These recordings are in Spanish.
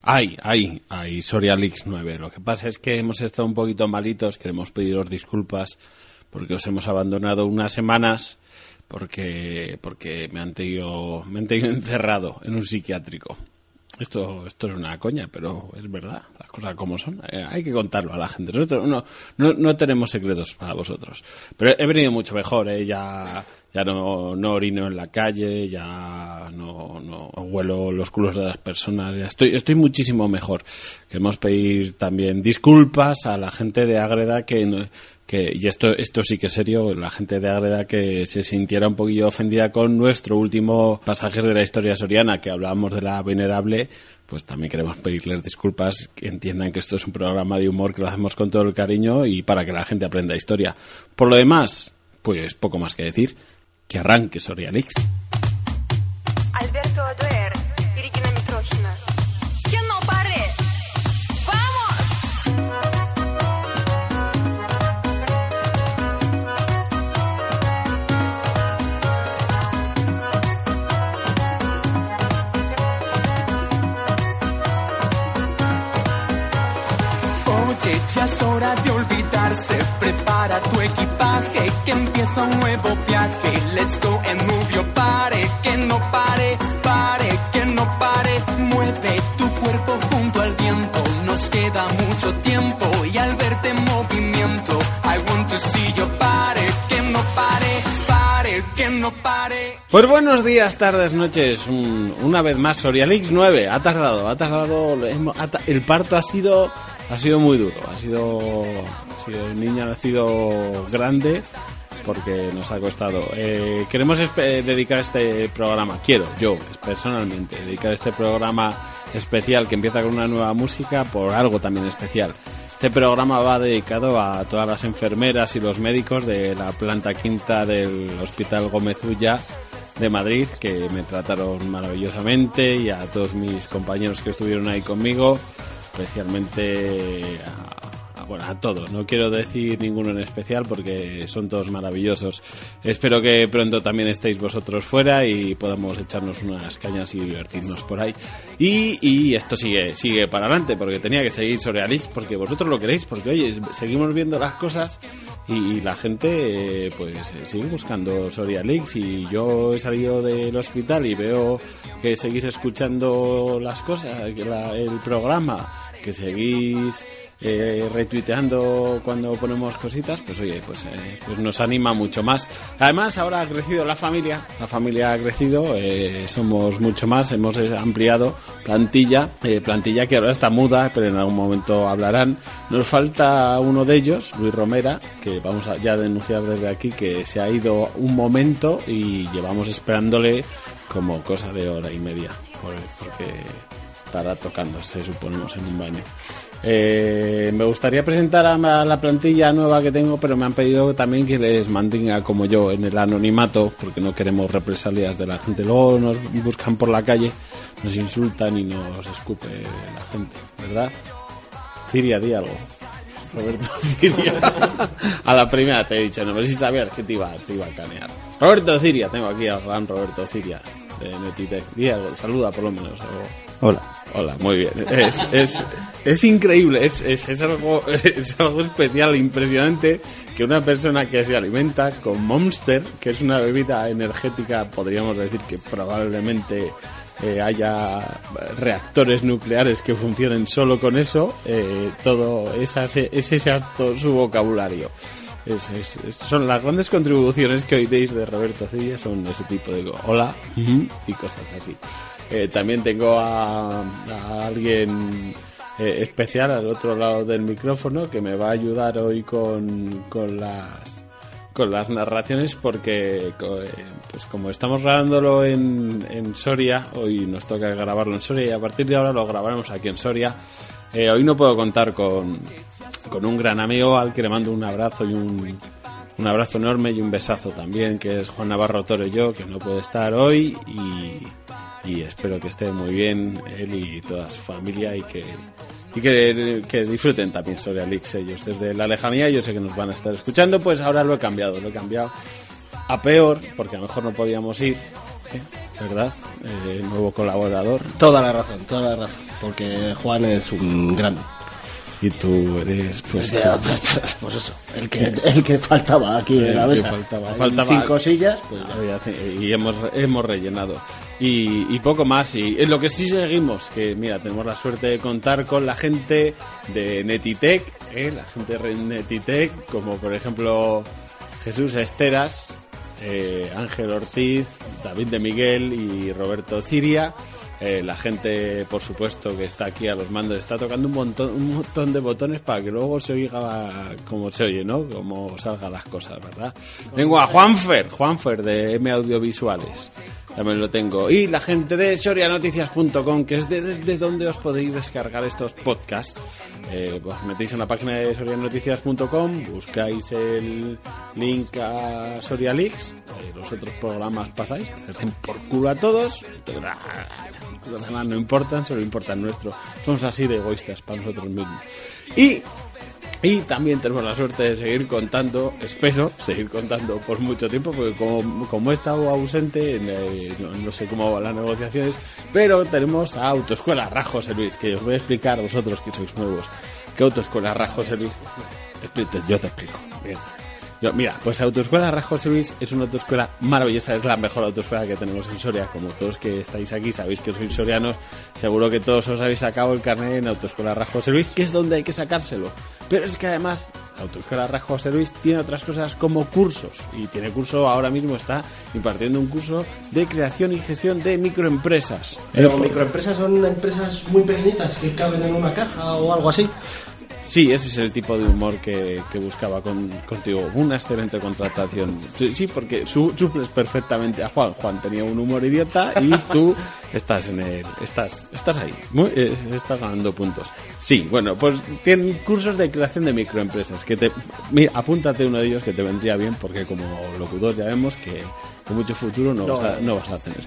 cbp.gov/careers. Ay, ay, ay, Sorialix 9. Lo que pasa es que hemos estado un poquito malitos, queremos pediros disculpas porque os hemos abandonado unas semanas porque porque me han tenido me han tenido encerrado en un psiquiátrico. Esto, esto es una coña, pero es verdad, las cosas como son. Eh, hay que contarlo a la gente. Nosotros no, no, no tenemos secretos para vosotros. Pero he venido mucho mejor, ¿eh? ya, ya no, no orino en la calle, ya no, no huelo los culos de las personas, ya estoy, estoy muchísimo mejor. Queremos pedir también disculpas a la gente de Ágreda que, que y esto, esto sí que es serio, la gente de Ágreda que se sintiera un poquillo ofendida con nuestro último pasajes de la historia soriana, que hablábamos de la venerable, pues también queremos pedirles disculpas, que entiendan que esto es un programa de humor que lo hacemos con todo el cariño y para que la gente aprenda historia. Por lo demás, pues poco más que decir, que arranque Sorialix. Alberto Aduer y Regina Mitrojina. ¡Que no pare! ¡Vamos! Oye, ya es hora de olvidarse. Prepara tu equipaje, que empieza un nuevo viaje. Let's go and move your. Que no pare, pare, que no pare. Mueve tu cuerpo junto al viento. Nos queda mucho tiempo y al verte en movimiento, I want to see your body. Que no pare, pare, que no pare. Pues buenos días, tardes, noches. Un- una vez más, Sorialix 9. Ha tardado, ha tardado. el parto ha sido, ha sido muy duro. Ha sido, ha sido el niño ha nacido grande porque nos ha costado. Eh, queremos espe- dedicar este programa, quiero yo personalmente dedicar este programa especial que empieza con una nueva música por algo también especial. Este programa va dedicado a todas las enfermeras y los médicos de la planta quinta del Hospital Gómez Ulla de Madrid que me trataron maravillosamente y a todos mis compañeros que estuvieron ahí conmigo, especialmente a, bueno, a todos. No quiero decir ninguno en especial porque son todos maravillosos. Espero que pronto también estéis vosotros fuera y podamos echarnos unas cañas y divertirnos por ahí. Y, y esto sigue, sigue para adelante porque tenía que seguir sobre Alice porque vosotros lo queréis, porque oye, seguimos viendo las cosas y, la gente eh, pues eh, sigue buscando Soria Leaks y yo he salido del hospital y veo que seguís escuchando las cosas, que el programa, que seguís eh, retuiteando cuando ponemos cositas, pues oye, pues, eh, pues nos anima mucho más. Además, ahora ha crecido la familia, la familia ha crecido, eh, somos mucho más, hemos ampliado plantilla, eh, plantilla que ahora está muda, pero en algún momento hablarán. Nos falta uno de ellos, Luis Romera, que vamos a ya denunciar desde aquí que se ha ido un momento y llevamos esperándole como cosa de hora y media, por- porque estará tocándose, suponemos, en un baño. Eh, me gustaría presentar a la plantilla nueva que tengo, pero me han pedido también que les mantenga como yo en el anonimato, porque no queremos represalias de la gente. Luego nos buscan por la calle, nos insultan y nos escupe la gente, ¿verdad? Ciria, di algo. Roberto Ciria. a la primera te he dicho, no sé si sabías que te iba, te iba a canear. Roberto Ciria, tengo aquí al gran Roberto Ciria de Netitec. Di algo, saluda por lo menos. Hola. Hola, muy bien. Es, es, es increíble, es, es, es algo, es algo especial, impresionante que una persona que se alimenta con Monster, que es una bebida energética, podríamos decir que probablemente eh, haya reactores nucleares que funcionen solo con eso, eh, todo es ese acto su vocabulario. Es, es- es- son las grandes contribuciones que oiréis de Roberto Cilla, son ese tipo de hola y cosas así. Eh, también tengo a, a alguien eh, especial al otro lado del micrófono que me va a ayudar hoy con, con las con las narraciones porque eh, pues como estamos grabándolo en, en Soria, hoy nos toca grabarlo en Soria y a partir de ahora lo grabaremos aquí en Soria. Eh, hoy no puedo contar con, con un gran amigo al que le mando un abrazo y un, un abrazo enorme y un besazo también, que es Juan Navarro Toro y yo, que no puede estar hoy y, y espero que esté muy bien él y toda su familia y que, y que, que disfruten también Soria Leaks ellos desde la lejanía. Yo sé que nos van a estar escuchando, pues ahora lo he cambiado, lo he cambiado a peor, porque a lo mejor no podíamos ir, ¿verdad? Eh, nuevo colaborador. Toda la razón, toda la razón. Porque Juan es un grande. Y tú eres, pues, Ya, pues eso, el que, el que faltaba aquí en la mesa. faltaba, cinco sillas, pues ya. Había ce- y hemos, hemos rellenado. Y, y poco más. Y en lo que sí seguimos, que mira, tenemos la suerte de contar con la gente de Netitec, ¿eh? la gente de Netitec, como por ejemplo Jesús Esteras, eh, Ángel Ortiz, David de Miguel y Roberto Ciria. Eh, la gente, por supuesto, que está aquí a los mandos, está tocando un montón, un montón de botones para que luego se oiga como se oye, ¿no? Como salgan las cosas, ¿verdad? Tengo a Juanfer, Juanfer de M Audiovisuales. También lo tengo. Y la gente de sorianoticias.com, que es de- desde donde os podéis descargar estos podcasts. Eh, os metéis en la página de sorianoticias.com, buscáis el link a Sorialix, eh, los otros programas pasáis, por culo a todos. Los demás no importan, solo importa el nuestro. Somos así de egoístas para nosotros mismos. Y y también tenemos la suerte de seguir contando, espero seguir contando por mucho tiempo, porque como, como he estado ausente, no, no sé cómo van las negociaciones, pero tenemos a Autoescuela Rajo Luis, que os voy a explicar a vosotros que sois nuevos. ¿Qué Autoescuela Rajo Luis? Yo te explico. Bien. Yo, mira, pues Autoescuela Rajo Luis es una autoescuela maravillosa, es la mejor autoescuela que tenemos en Soria. Como todos que estáis aquí sabéis que sois sorianos, seguro que todos os habéis sacado el carnet en Autoescuela Rajo Luis, que es donde hay que sacárselo. Pero es que además, Autoescuela Rajo Luis tiene otras cosas como cursos. Y tiene curso, ahora mismo está impartiendo un curso de creación y gestión de microempresas. Pero microempresas son empresas muy pequeñitas que caben en una caja o algo así. Sí, ese es el tipo de humor que, que buscaba con, contigo. Una excelente contratación. Sí, porque su- suples perfectamente a Juan. Juan tenía un humor idiota y tú estás en el, estás, estás ahí. Muy, eh, estás ganando puntos. Sí, bueno, pues tienen cursos de creación de microempresas. Que te, mira, apúntate uno de ellos que te vendría bien porque como locutor ya vemos que, que mucho futuro no, vas, a, no vas a tener.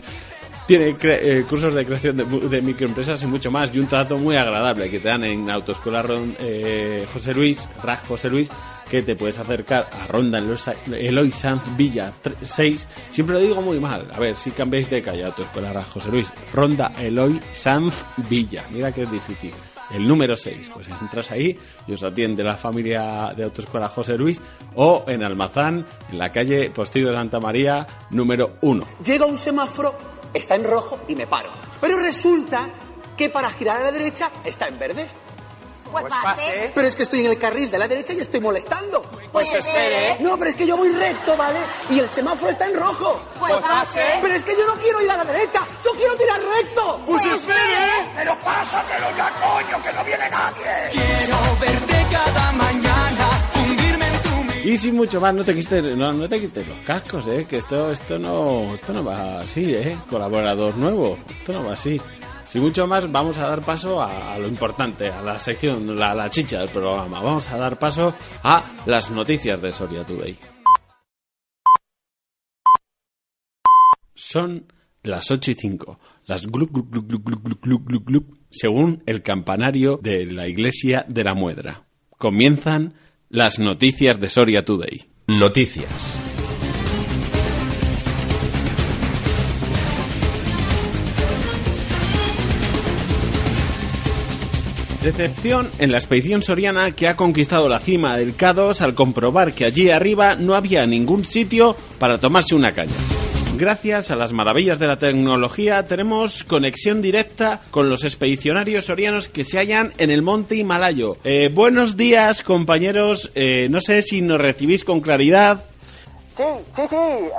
Tiene eh, cursos de creación de, microempresas y mucho más, y un trato muy agradable que te dan en Autoescuela Ron- eh, José Luis, RAC José Luis, que te puedes acercar a Ronda Eloy Sa- Eloy Sanz Villa 6. Siempre lo digo muy mal. A ver, si cambiáis de calle, Autoescuela José Luis. Ronda Eloy Sanz Villa. Mira que es difícil. El número 6, pues entras ahí y os atiende la familia de Autoescuela José Luis o en Almazán, en la calle Postillo de Santa María, número 1. Llega un semáforo, está en rojo y me paro. Pero resulta que para girar a la derecha está en verde. Pues pase. Pero es que estoy en el carril de la derecha y estoy molestando. Pues espere. No, pero es que yo voy recto, ¿vale? Y el semáforo está en rojo. Pues pase. Pero es que yo no quiero ir a la derecha, yo quiero tirar recto. Pues espere. Pero pásatelo ya, coño, que no viene nadie. Quiero verte cada mañana, y sin mucho más, no te quites, no, no te quites los cascos, eh, que esto, esto no, esto no va así, eh, colaborador nuevo, esto no va así. Sin mucho más, vamos a dar paso a, lo importante, a la sección, a la, la chicha del programa. Vamos a dar paso a las noticias de Soria Today. Son las 8 y 5, las gluc, gluc, gluc, gluc, gluc, gluc, gluc, según el campanario de la iglesia de la Muedra. Comienzan las noticias de Soria Today. Noticias. Decepción en la expedición soriana que ha conquistado la cima del K2 al comprobar que allí arriba no había ningún sitio para tomarse una caña. Gracias a las maravillas de la tecnología tenemos conexión directa con los expedicionarios sorianos que se hallan en el monte Himalayo. Eh, buenos días compañeros, Eh, no sé si nos recibís con claridad. Sí, sí, sí,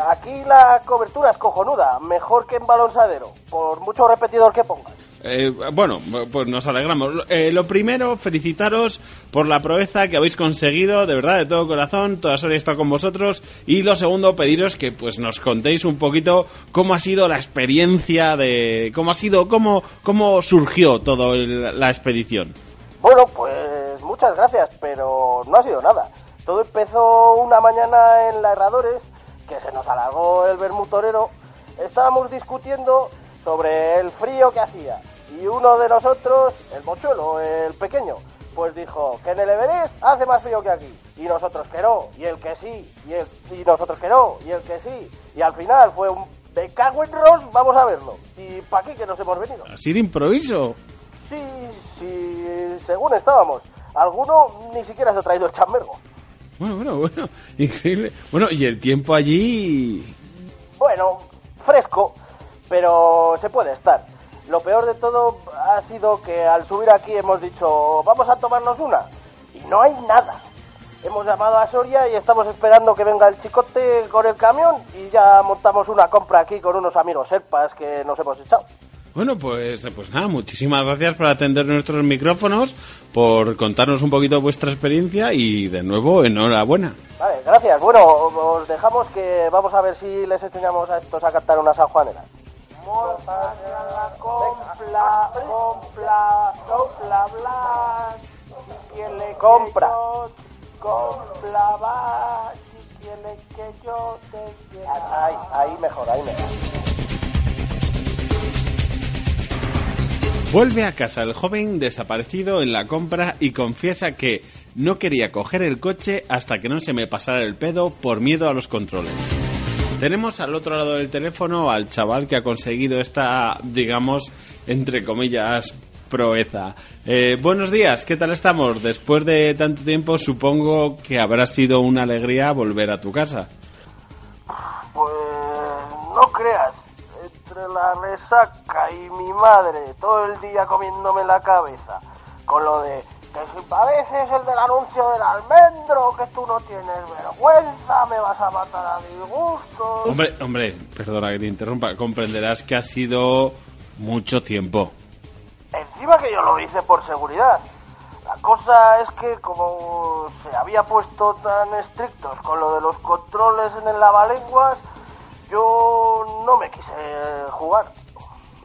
aquí la cobertura es cojonuda, mejor que en balonsadero, por mucho repetidor que pongas. Eh, bueno, pues nos alegramos. Eh, lo primero, felicitaros por la proeza que habéis conseguido, de verdad, de todo corazón. Toda Soria está con vosotros. Y lo segundo, pediros que pues nos contéis un poquito cómo ha sido la experiencia de, cómo ha sido, cómo, cómo surgió toda la expedición. Bueno, pues muchas gracias, pero no ha sido nada. Todo empezó una mañana en la Herradores, que se nos alargó el vermú torero. Estábamos discutiendo sobre el frío que hacía y uno de nosotros, el mochuelo, el pequeño, pues dijo que en el Everest hace más frío que aquí. Y nosotros que no, y el que sí, y, el, y nosotros que no, y el que sí. Y al final fue un de cago en Ross, vamos a verlo. Y pa' aquí que nos hemos venido. Así de improviso. Sí, sí, según estábamos. Alguno ni siquiera se ha traído el chambergo. Bueno, bueno, bueno, increíble. Bueno, y el tiempo allí... Bueno, fresco, pero se puede estar. Lo peor de todo ha sido que al subir aquí hemos dicho, vamos a tomarnos una. Y no hay nada. Hemos llamado a Soria y estamos esperando que venga el chicote con el camión y ya montamos una compra aquí con unos amigos serpas que nos hemos echado. Bueno, pues, pues nada, muchísimas gracias por atender nuestros micrófonos, por contarnos un poquito vuestra experiencia y de nuevo, enhorabuena. Vale, gracias. Bueno, os dejamos que vamos a ver si les enseñamos a estos a cantar una sanjuanera. Compla, compla, sopla, blas, si quiere compra. compla, va, si quiere que yo te Ahí, ahí mejor, ahí mejor. Vuelve a casa el joven desaparecido en la compra y confiesa que no quería coger el coche hasta que no se me pasara el pedo por miedo a los controles. Tenemos al otro lado del teléfono al chaval que ha conseguido esta, digamos, entre comillas, proeza. Eh, buenos días, ¿qué tal estamos? Después de tanto tiempo supongo que habrá sido una alegría volver a tu casa. Pues no creas, entre la resaca y mi madre todo el día comiéndome la cabeza con lo de que si pareces el del anuncio del almendro, que tú no tienes vergüenza, me vas a matar a disgusto. Hombre, hombre, perdona que te interrumpa, comprenderás que ha sido mucho tiempo. Encima que yo lo hice por seguridad. La cosa es que como se había puesto tan estrictos con lo de los controles en el lavalenguas, yo no me quise jugar.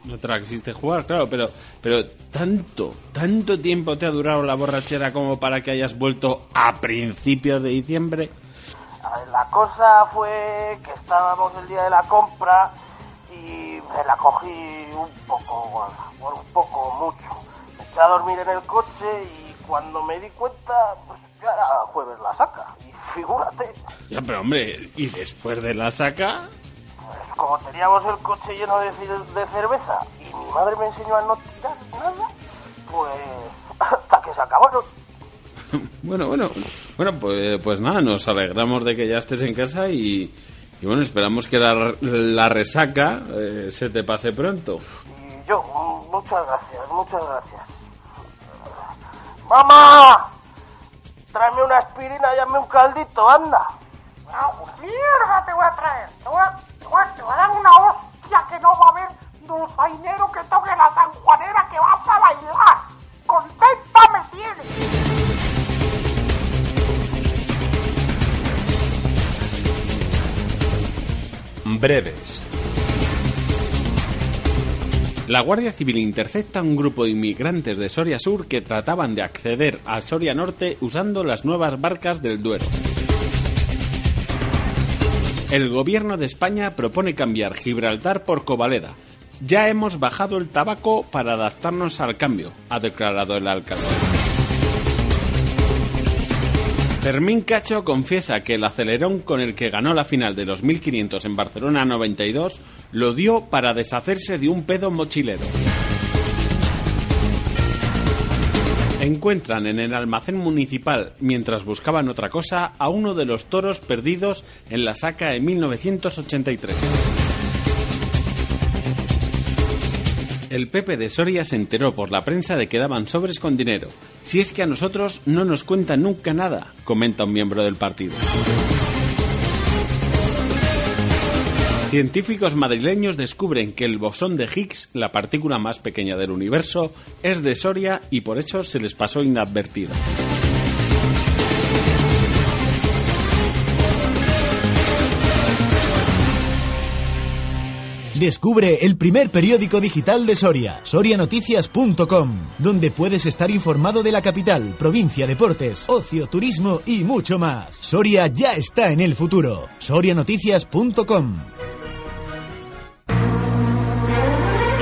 No te la quisiste jugar, claro, pero, pero tanto, tanto tiempo te ha durado la borrachera como para que hayas vuelto a principios de diciembre. A ver, La cosa fue que estábamos el día de la compra y me la cogí un poco, bueno, un poco mucho. Me eché a dormir en el coche y cuando me di cuenta, pues ya era jueves la saca. Y figúrate, Ya, pero hombre, ¿y después de la saca? Como teníamos el coche lleno de, cerveza y mi madre me enseñó a no tirar nada, pues hasta que se acabaron. Bueno, bueno, bueno, pues, pues nada, nos alegramos de que ya estés en casa y, y bueno, esperamos que la, la resaca eh, se te pase pronto. Y yo, muchas gracias, muchas gracias. ¡Mamá! Tráeme una aspirina y hazme un caldito, anda. ¡Mierda te voy a traer! La Guardia Civil intercepta a un grupo de inmigrantes de Soria Sur que trataban de acceder a Soria Norte usando las nuevas barcas del Duero. El gobierno de España propone cambiar Gibraltar por Covaleda. Ya hemos bajado el tabaco para adaptarnos al cambio, ha declarado el alcalde. Fermín Cacho confiesa que el acelerón con el que ganó la final de los 1500 en Barcelona 92 lo dio para deshacerse de un pedo mochilero. Encuentran en el almacén municipal, mientras buscaban otra cosa, a uno de los toros perdidos en la saca en 1983. El Pepe de Soria se enteró por la prensa de que daban sobres con dinero. Si es que a nosotros no nos cuentan nunca nada, comenta un miembro del partido. Científicos madrileños descubren que el bosón de Higgs, la partícula más pequeña del universo, es de Soria y por eso se les pasó inadvertido. Descubre el primer periódico digital de Soria, sorianoticias.com, donde puedes estar informado de la capital, provincia, deportes, ocio, turismo y mucho más. Soria ya está en el futuro. sorianoticias.com.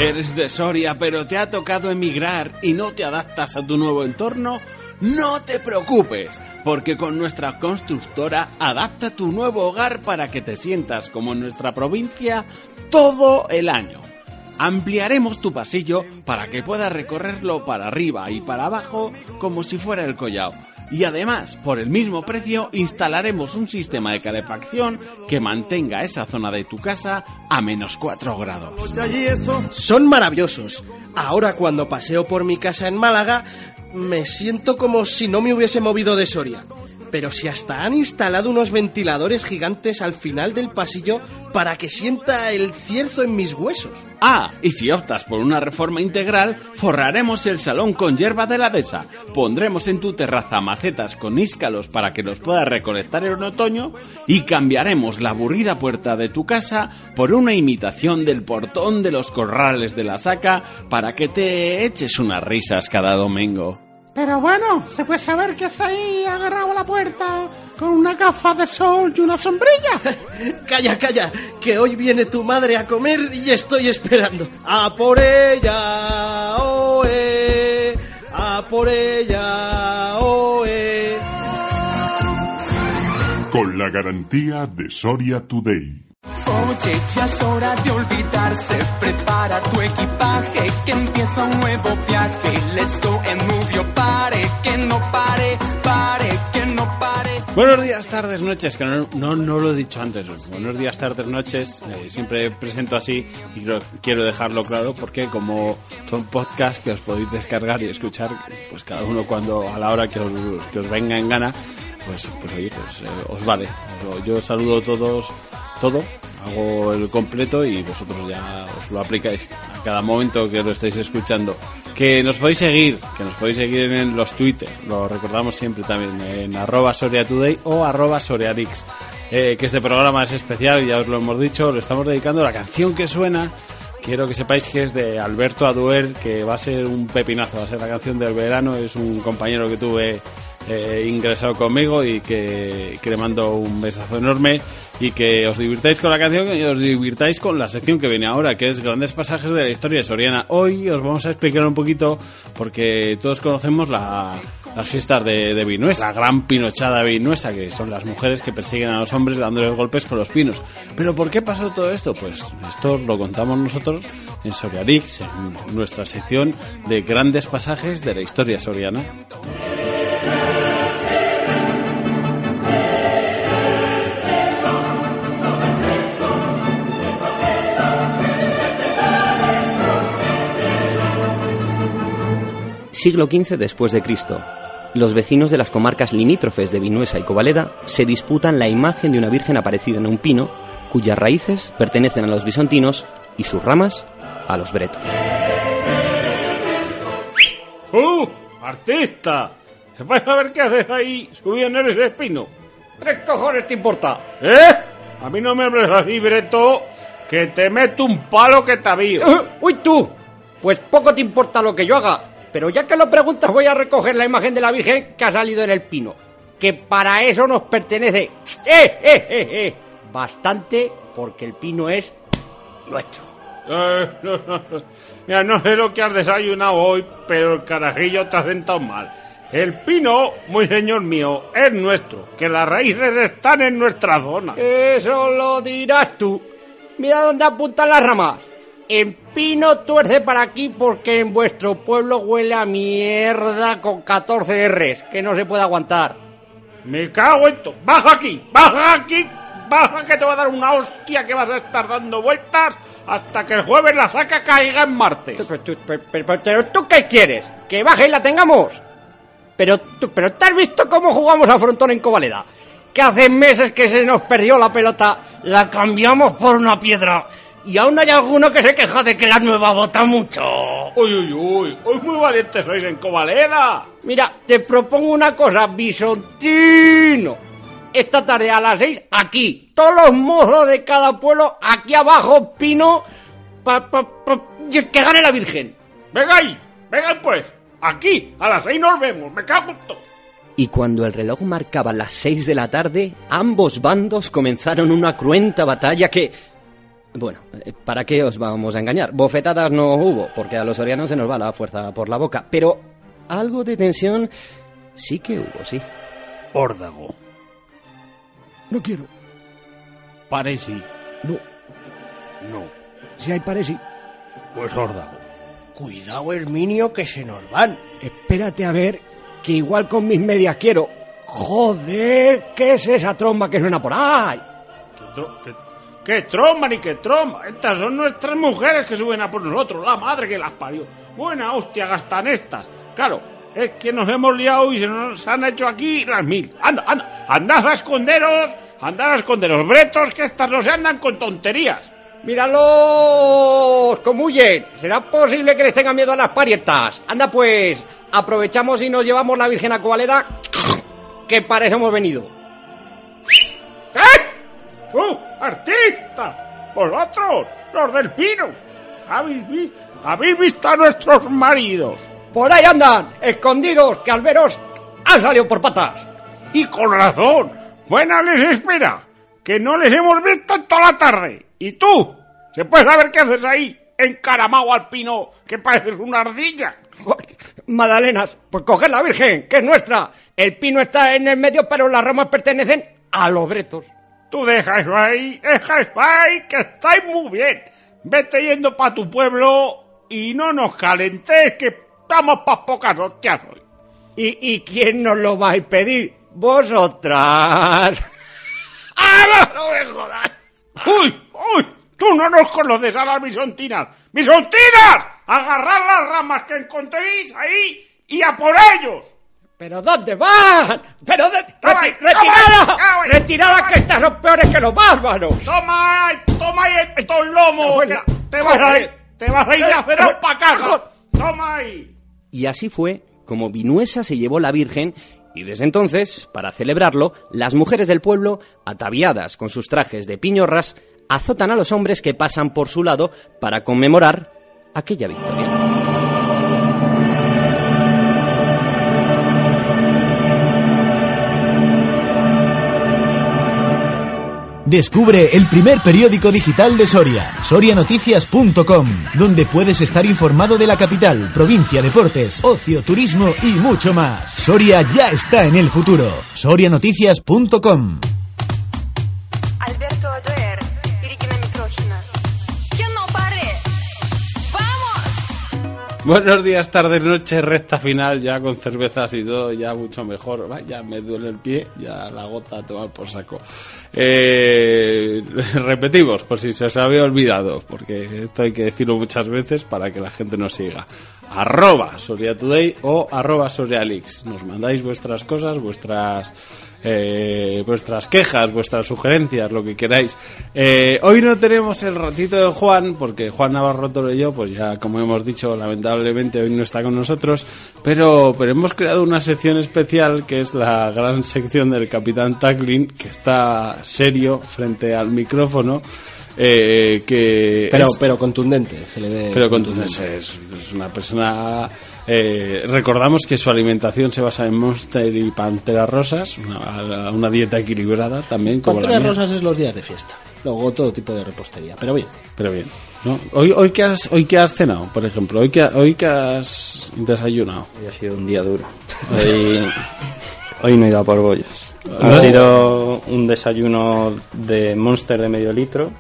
¿Eres de Soria pero te ha tocado emigrar y no te adaptas a tu nuevo entorno? No te preocupes, porque con nuestra constructora adapta tu nuevo hogar para que te sientas como en nuestra provincia todo el año. Ampliaremos tu pasillo para que puedas recorrerlo para arriba y para abajo como si fuera el collao. Y además, por el mismo precio, instalaremos un sistema de calefacción que mantenga esa zona de tu casa a menos 4 grados. Son maravillosos. Ahora cuando paseo por mi casa en Málaga, me siento como si no me hubiese movido de Soria. Pero si hasta han instalado unos ventiladores gigantes al final del pasillo para que sienta el cierzo en mis huesos. Ah, y si optas por una reforma integral, forraremos el salón con hierba de la dehesa, pondremos en tu terraza macetas con íscalos para que los puedas recolectar en otoño y cambiaremos la aburrida puerta de tu casa por una imitación del portón de los corrales de la saca para que te eches unas risas cada domingo. Pero bueno, ¿se puede saber qué hace ahí agarrado a la puerta con una gafa de sol y una sombrilla? Calla, calla, que hoy viene tu madre a comer y estoy esperando. A por ella, oe, a por ella, oe. Con la garantía de Soria Today. Oye, ya es hora de olvidarse. Prepara tu equipaje, que empieza un nuevo viaje. Let's go and move your body. Que no pare, pare, que no pare. Buenos días, tardes, noches, que no, no, no lo he dicho antes. Buenos días, tardes, noches. eh, siempre presento así y quiero dejarlo claro porque como son podcasts que os podéis descargar y escuchar, pues cada uno cuando a la hora que os, que os venga en gana, pues, pues oye, pues eh, os vale. Yo saludo a todos, todo, hago el completo y vosotros ya os lo aplicáis a cada momento que lo estáis escuchando. Que nos podéis seguir, que nos podéis seguir en los Twitter, lo recordamos siempre también, en arroba Soria Today o arroba Soriarix. Eh, que este programa es especial, ya os lo hemos dicho, lo estamos dedicando a la canción que suena. Quiero que sepáis que es de Alberto Aduer, que va a ser un pepinazo, va a ser la canción del verano, es un compañero que tuve eh, ingresado conmigo y que, que le mando un besazo enorme y que os divirtáis con la canción y os divirtáis con la sección que viene ahora, que es grandes pasajes de la historia de Soriana. Hoy os vamos a explicar un poquito, porque todos conocemos la- las fiestas de, de Vinuesa, la gran pinochada Vinuesa, que son las mujeres que persiguen a los hombres dándoles golpes con los pinos. Pero ¿por qué pasó todo esto? Pues esto lo contamos nosotros en Soriarix, en nuestra sección de grandes pasajes de la historia soriana. Siglo XV después de Cristo. Los vecinos de las comarcas limítrofes de Vinuesa y Covaleda se disputan la imagen de una virgen aparecida en un pino, cuyas raíces pertenecen a los bisontinos y sus ramas a los bretos. ¡Uh! ¡Artista! ¿Se puede saber qué haces ahí subido en ese espino? ¿Qué cojones te importa? ¿Eh? A mí no me hables así, Breto, que te meto un palo que te avío. ¡Eh! ¡Uy, tú! Pues poco te importa lo que yo haga. Pero ya que lo preguntas, voy a recoger la imagen de la Virgen que ha salido en el pino. Que para eso nos pertenece. ¡Eh, eh, eh, eh! Bastante, porque el pino es nuestro. Eh, no, no, no. Mira, no sé lo que has desayunado hoy, pero el carajillo te ha sentado mal. El pino, muy señor mío, es nuestro, que las raíces están en nuestra zona. Eso lo dirás tú. Mira dónde apuntan las ramas. En pino tuerce para aquí porque en vuestro pueblo huele a mierda con 14 R's, que no se puede aguantar. Me cago en todo. Baja aquí, baja aquí, baja que te va a dar una hostia que vas a estar dando vueltas hasta que el jueves la saca caiga en martes. Pero, tú- pero- pero- pero tú qué quieres? ¿Que baje y la tengamos? Pero tú, pero ¿te has visto cómo jugamos a frontón en Covaleda? que hace meses que se nos perdió la pelota, la cambiamos por una piedra. Y aún hay alguno que se queja de que la nueva bota mucho. Uy, uy, uy, uy, muy valientes sois en Covaleda. Mira, te propongo una cosa, Bisontino. Esta tarde a las seis, aquí, todos los mozos de cada pueblo, aquí abajo, Pino, pa, pa, pa- y que gane la Virgen. Venga ahí, venga pues, aquí, a las seis nos vemos, me cago en todo. Y cuando el reloj marcaba las seis de la tarde, ambos bandos comenzaron una cruenta batalla que... Bueno, eh, ¿para qué os vamos a engañar? Bofetadas no hubo, porque a los orianos se nos va la fuerza por la boca, pero algo de tensión sí que hubo, sí. Órdago. No quiero. Paresi. No. No. Si hay paresi. Pues órdago. Cuidado, Herminio, que se nos van. Espérate a ver, que igual con mis medias quiero. Joder, ¿qué es esa tromba que suena por ahí? ¿Qué, tro- qué- qué tromba ni qué tromba? Estas son nuestras mujeres que suben a por nosotros, la madre que las parió. Buena hostia gastan estas. Claro, es que nos hemos liado y se nos han hecho aquí las mil. Anda, anda, andad a esconderos, andad a esconderos, bretos, que estas no se andan con tonterías. ¡Míralos! ¡Cómo huyen! ¿Será posible que les tenga miedo a las parietas? Anda pues, aprovechamos y nos llevamos la Virgen a que para eso hemos venido. ¿Eh? ¡Tú, artista! ¡Vosotros, los del pino! ¿Habéis, vi- ¿Habéis visto a nuestros maridos? Por ahí andan, escondidos, que al veros han salido por patas. Y con razón. Buena les espera. Que no les hemos visto en toda la tarde. ¿Y tú? ¿Se puede saber qué haces ahí? Encaramado al pino, que pareces una ardilla. Magdalenas, pues coger la Virgen, que es nuestra. El pino está en el medio, pero las ramas pertenecen a los bretos. Tú deja eso ahí, deja eso ahí, que estáis muy bien. Vete yendo para tu pueblo y no nos calentes, que estamos pa' pocas hostias hoy. ¿Y, ¿Y quién nos lo va a impedir? Vosotras. ¡Ah, no, no me jodas! ¡Uy, uy! Tú no nos conoces a las bisontinas. ¡Bisontinas! Agarrad las ramas que encontréis ahí y a por ellos. ¿Pero dónde van? ¿Pero de... Toma toma ¡Retirada! toma. ¡Retirada que estas son peores que los bárbaros! Toma ahí, toma ahí estos lomos. Te, vas a ir, te vas a ir a hacer para casa. Toma ahí. Y así fue como Vinuesa se llevó la Virgen y desde entonces, para celebrarlo, las mujeres del pueblo, ataviadas con sus trajes de piñorras, azotan a los hombres que pasan por su lado para conmemorar aquella victoria. Descubre el primer periódico digital de Soria, sorianoticias.com, donde puedes estar informado de la capital, provincia, deportes, ocio, turismo y mucho más. Soria ya está en el futuro. sorianoticias.com. Alberto Buenos días, tardes, noches, recta final, ya con cervezas y todo, ya mucho mejor. Ya me duele el pie, ya la gota a tomar por saco. Eh, repetimos, por si se os había olvidado, porque esto hay que decirlo muchas veces para que la gente nos siga. Arroba Soria Today o arroba Sorialix. Nos mandáis vuestras cosas, vuestras eh, vuestras quejas, vuestras sugerencias, lo que queráis. Eh, hoy no tenemos el ratito de Juan, porque Juan Navarro Toro y yo, pues ya como hemos dicho, lamentablemente hoy no está con nosotros, pero, pero hemos creado una sección especial que es la gran sección del Capitán Tackling, que está serio frente al micrófono. eh, que Pero, es- pero contundente, se le ve. pero contundente es, es una persona eh, recordamos que su alimentación se basa en Monster y Pantera Rosas una, una dieta equilibrada también como la Panteras rosas es los días de fiesta. Luego todo tipo de repostería, pero bien. pero bien ¿no? hoy hoy qué has hoy qué has cenado por ejemplo hoy qué hoy qué has desayunado Hoy ha sido un día duro. Hoy, hoy no he ido a por bollos. Ha sido un desayuno de Monster de medio litro,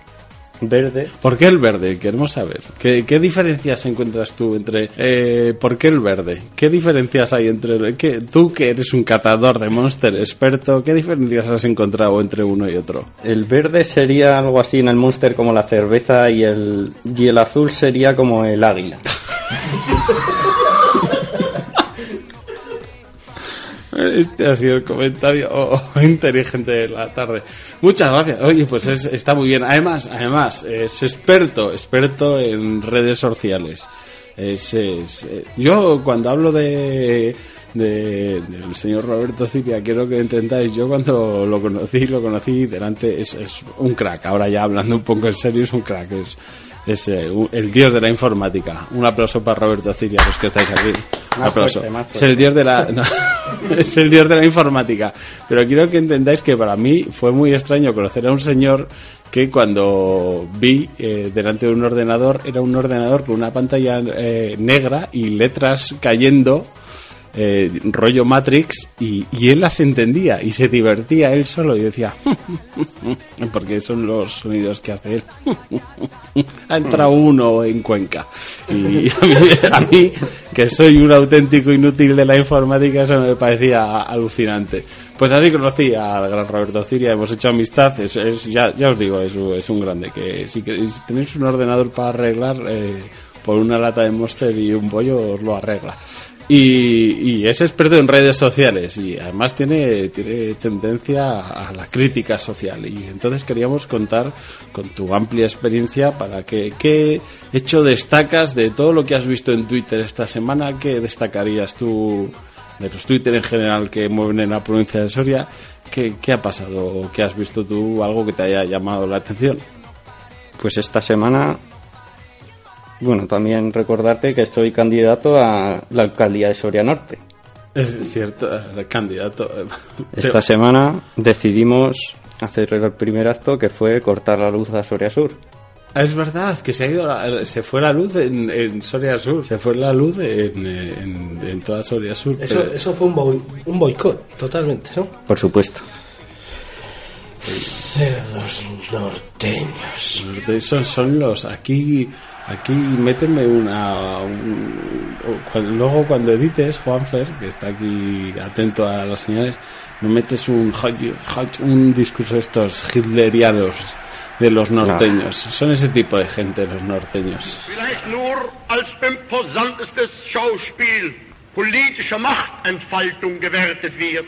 verde. ¿Por qué el verde? Queremos saber. ¿Qué, qué diferencias encuentras tú entre... Eh, ¿Por qué el verde? ¿Qué diferencias hay entre... qué- tú que eres un catador de Monster experto, ¿qué diferencias has encontrado entre uno y otro? El verde sería algo así en el Monster como la cerveza y el, y el azul sería como el águila. Este ha sido el comentario oh, oh, inteligente de la tarde. Muchas gracias. Oye, pues es- está muy bien. Además, además, es experto, experto en redes sociales. Es, es- eh, yo cuando hablo de, de- del señor Roberto Ciria, quiero que entendáis, yo cuando lo conocí, lo conocí delante, es, es un crack. Ahora ya hablando un poco en serio, es un crack. Es, es eh, el dios de la informática. Un aplauso para Roberto Ciria, los que estáis aquí. Un aplauso. fuerte, Es el dios de la no, es el dios de la informática. Pero quiero que entendáis que para mí fue muy extraño conocer a un señor que cuando vi eh, delante de un ordenador era un ordenador con una pantalla eh, negra y letras cayendo eh, rollo Matrix y, él las entendía y se divertía él solo y decía porque son los sonidos que hace él. Ha entrado uno en Cuenca. Y a mí, que soy un auténtico inútil de la informática eso me parecía alucinante. Pues así conocí al gran Roberto Ciria hemos hecho amistad es, ya, ya os digo es, es un grande que si, que- si tenéis un ordenador para arreglar eh, por una lata de Monster y un pollo os lo arregla y, es experto en redes sociales y además tiene, tiene tendencia a la crítica social. Y entonces queríamos contar con tu amplia experiencia para que, qué hecho destacas de todo lo que has visto en Twitter esta semana, qué destacarías tú de los Twitter en general que mueven en la provincia de Soria, qué, qué ha pasado, qué has visto tú, algo que te haya llamado la atención. Pues esta semana, bueno, también recordarte que estoy candidato a la alcaldía de Soria Norte. Es cierto, el candidato. Esta semana decidimos hacer el primer acto que fue cortar la luz a Soria Sur. Ah, Es verdad que se ha ido la- se fue la luz en, en Soria Sur, se fue la luz en, en, en toda Soria Sur. Eso, pero- eso fue un, boi- un boicot, totalmente, ¿no? Por supuesto. Cerdos norteños. Norte- Son, son los aquí aquí méteme una un- luego cuando edites Juanfer que está aquí atento a las señales me metes un un discurso de estos hitlerianos de los norteños. Son ese tipo de gente los norteños. Nur als imposantestes Schauspiel. Politischer Machtentfaltung gewertet wird,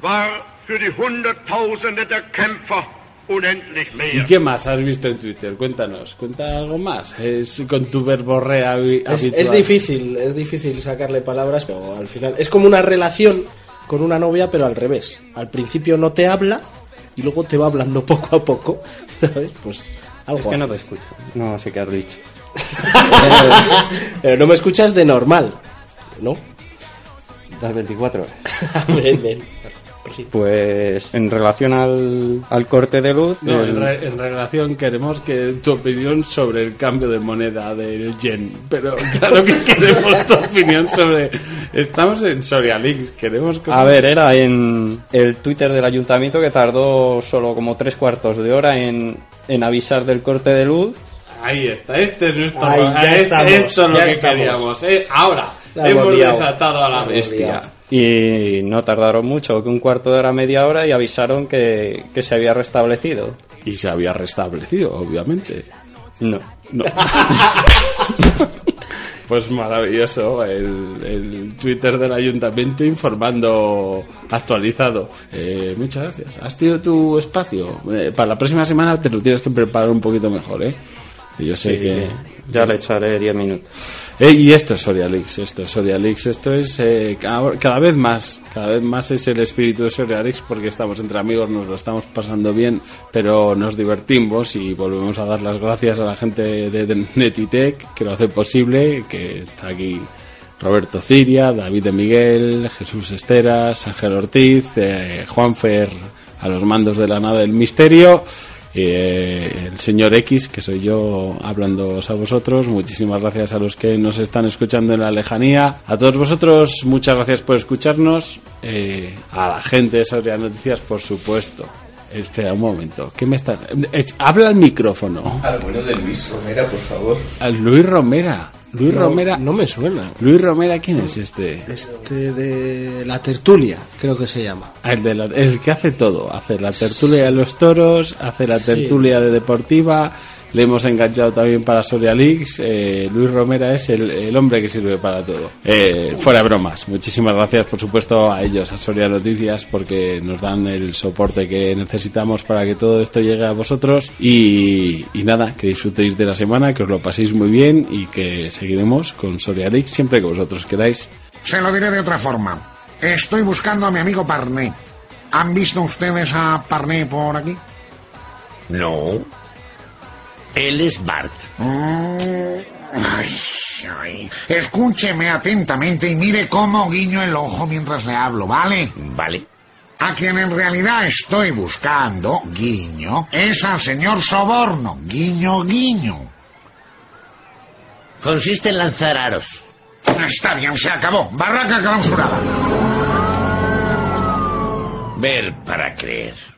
war für die Hunderttausende der Kämpfer unendlich ¿Y qué más has visto en Twitter? Cuéntanos, cuenta algo más. Es con tu verborrea Es, habitual. es difícil, es difícil sacarle palabras, pero al final es como una relación con una novia, pero al revés. Al principio no te habla y luego te va hablando poco a poco, ¿sabes? Pues algo Es que no te escucho. No sé qué has dicho. Pero no me escuchas de normal, ¿no? Las 24 horas. Ven, ven. Pues en relación al, al corte de luz, No, el- en, re- en relación queremos que tu opinión sobre el cambio de moneda del yen. Pero claro que queremos tu opinión sobre... Estamos en Soria League, queremos... cosas- A ver, era en el Twitter del ayuntamiento que tardó solo como tres cuartos de hora en, en avisar del corte de luz. Ahí está, este es nuestro... Ahí, ya este- estamos, esto es lo ya que estamos. queríamos. eh. Ahora, La hemos liado. desatado a la bestia. liado. Y no tardaron mucho, que un cuarto de hora, media hora, y avisaron que, que se había restablecido. Y se había restablecido, obviamente. No. No. Pues maravilloso, el, el Twitter del ayuntamiento informando actualizado. Eh, muchas gracias. ¿Has tenido tu espacio? Eh, para la próxima semana te lo tienes que preparar un poquito mejor, ¿eh? Y Yo sé Sí, que... Ya le echaré 10 minutos. Eh, y esto es Soria Leaks, esto es Soria Leaks, esto es eh, cada, vez más, cada vez más es el espíritu de Soria Leaks porque estamos entre amigos, nos lo estamos pasando bien, pero nos divertimos y volvemos a dar las gracias a la gente de, Netitech que lo hace posible, que está aquí Roberto Ciria, David de Miguel, Jesús Esteras, Ángel Ortiz, eh, Juanfer a los mandos de la nave del misterio. Eh, el señor X, que soy yo hablando a vosotros. Muchísimas gracias a los que nos están escuchando en la lejanía. A todos vosotros, muchas gracias por escucharnos. Eh, a la gente de Soria Noticias, por supuesto. Espera un momento. ¿Qué me estás.? Eh, Habla al micrófono. Al bueno de Luis Romera, por favor. A Luis Romera. Luis No, Romera. No me suena. Luis Romera, ¿quién es este? Este de la tertulia, creo que se llama. Ah, El, de la- el que hace todo, hace la tertulia de los toros, hace la tertulia de deportiva le hemos enganchado también para Soria Leaks. Eh, Luis Romera es el, el hombre que sirve para todo. Eh, fuera bromas. Muchísimas gracias, por supuesto, a ellos, a Soria Noticias, porque nos dan el soporte que necesitamos para que todo esto llegue a vosotros. Y, y nada, que disfrutéis de la semana, que os lo paséis muy bien y que seguiremos con Soria Leaks siempre que vosotros queráis. Se lo diré de otra forma. Estoy buscando a mi amigo Parné. ¿Han visto ustedes a Parné por aquí? No. Él es Bart. Mm, ay, ay. Escúcheme atentamente y mire cómo guiño el ojo mientras le hablo, ¿vale? Vale. A quien en realidad estoy buscando, guiño, es al señor Soborno, guiño, guiño. Consiste en lanzar aros. Está bien, se acabó. Barraca clausurada. Ver para creer.